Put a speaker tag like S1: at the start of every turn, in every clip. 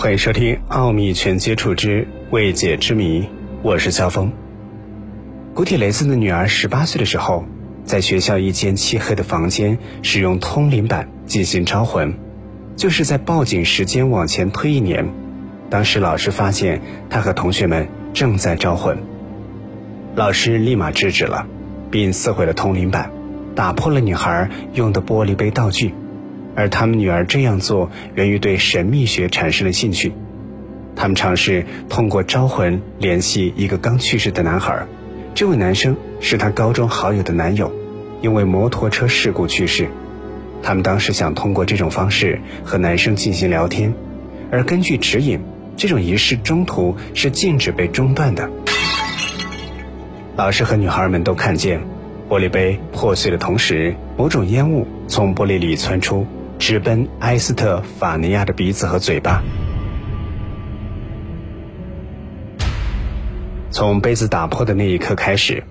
S1: 欢迎收听《奥秘全接触之未解之谜》，我是肖峰。古铁雷斯的女儿十八岁的时候，在学校一间漆黑的房间使用通灵板进行招魂，就是在报警时间往前推一年，当时老师发现她和同学们正在招魂，老师立马制止了，并撕毁了通灵板，打破了女孩用的玻璃杯道具。而他们女儿这样做源于对神秘学产生了兴趣，他们尝试通过招魂联系一个刚去世的男孩，这位男生是他高中好友的男友，因为摩托车事故去世。他们当时想通过这种方式和男生进行聊天，而根据指引，这种仪式中途是禁止被中断的。老师和女孩们都看见，玻璃杯破碎的同时，某种烟雾从玻璃里窜出。直奔埃斯特法尼亚的鼻子和嘴巴。从杯子打破的那一刻开始，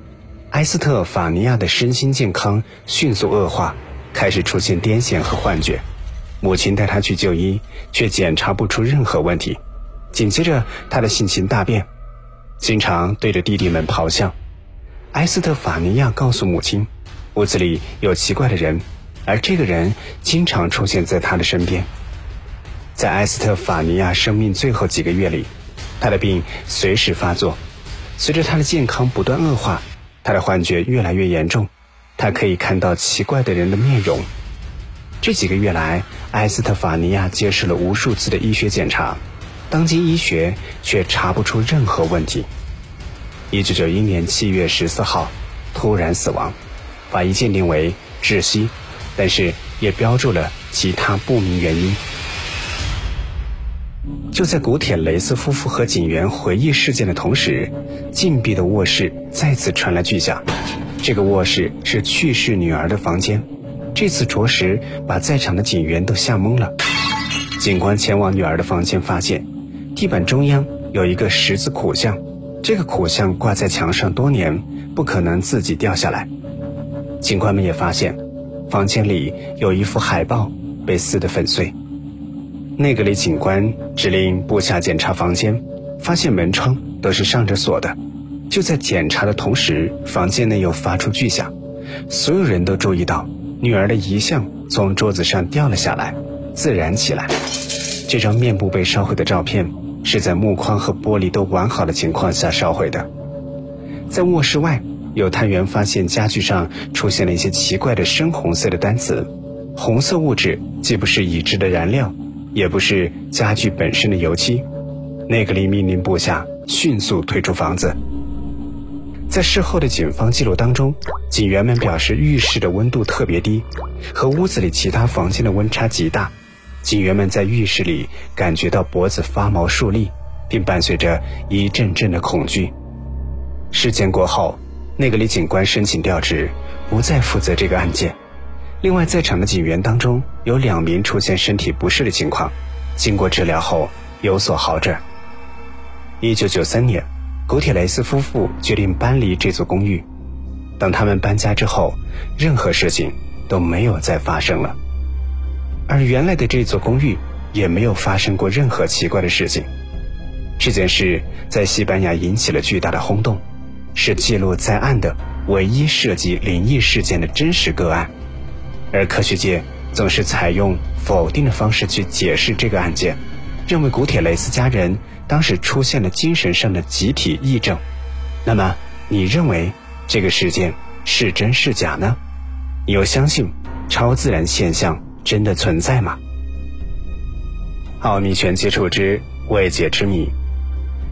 S1: 埃斯特法尼亚的身心健康迅速恶化，开始出现癫痫和幻觉。母亲带他去就医，却检查不出任何问题。紧接着，他的性情大变，经常对着弟弟们咆哮。埃斯特法尼亚告诉母亲，屋子里有奇怪的人。而这个人经常出现在他的身边。在埃斯特法尼亚生命最后几个月里，他的病随时发作。随着他的健康不断恶化，他的幻觉越来越严重。他可以看到奇怪的人的面容。这几个月来，埃斯特法尼亚接受了无数次的医学检查，当今医学却查不出任何问题。一九九一年七月十四号，突然死亡，法医鉴定为窒息。但是也标注了其他不明原因。就在古铁雷斯夫妇和警员回忆事件的同时，禁闭的卧室再次传来巨响。这个卧室是去世女儿的房间，这次着实把在场的警员都吓懵了。警官前往女儿的房间，发现地板中央有一个十字苦像，这个苦像挂在墙上多年，不可能自己掉下来。警官们也发现。房间里有一幅海报被撕得粉碎。内格里警官指令部下检查房间，发现门窗都是上着锁的。就在检查的同时，房间内又发出巨响。所有人都注意到女儿的遗像从桌子上掉了下来，自燃起来。这张面部被烧毁的照片是在木框和玻璃都完好的情况下烧毁的。在卧室外。有探员发现家具上出现了一些奇怪的深红色的单词，红色物质既不是已知的燃料，也不是家具本身的油漆。内格里命令部下迅速退出房子。在事后的警方记录当中，警员们表示浴室的温度特别低，和屋子里其他房间的温差极大。警员们在浴室里感觉到脖子发毛竖立，并伴随着一阵阵的恐惧。事件过后。那个李警官申请调职，不再负责这个案件。另外，在场的警员当中有两名出现身体不适的情况，经过治疗后有所好转。一九九三年，古铁雷斯夫妇决定搬离这座公寓。等他们搬家之后，任何事情都没有再发生了。而原来的这座公寓也没有发生过任何奇怪的事情。这件事在西班牙引起了巨大的轰动。是记录在案的唯一涉及灵异事件的真实个案，而科学界总是采用否定的方式去解释这个案件，认为古铁雷斯家人当时出现了精神上的集体癔症。那么，你认为这个事件是真是假呢？你又相信超自然现象真的存在吗？奥秘全接触之未解之谜，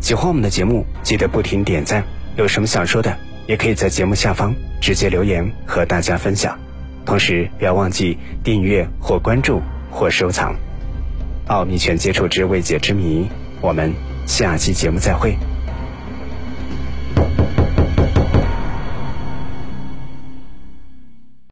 S1: 喜欢我们的节目，记得不停点赞。有什么想说的，也可以在节目下方直接留言和大家分享。同时，不要忘记订阅或关注或收藏《奥秘全接触之未解之谜》。我们下期节目再会。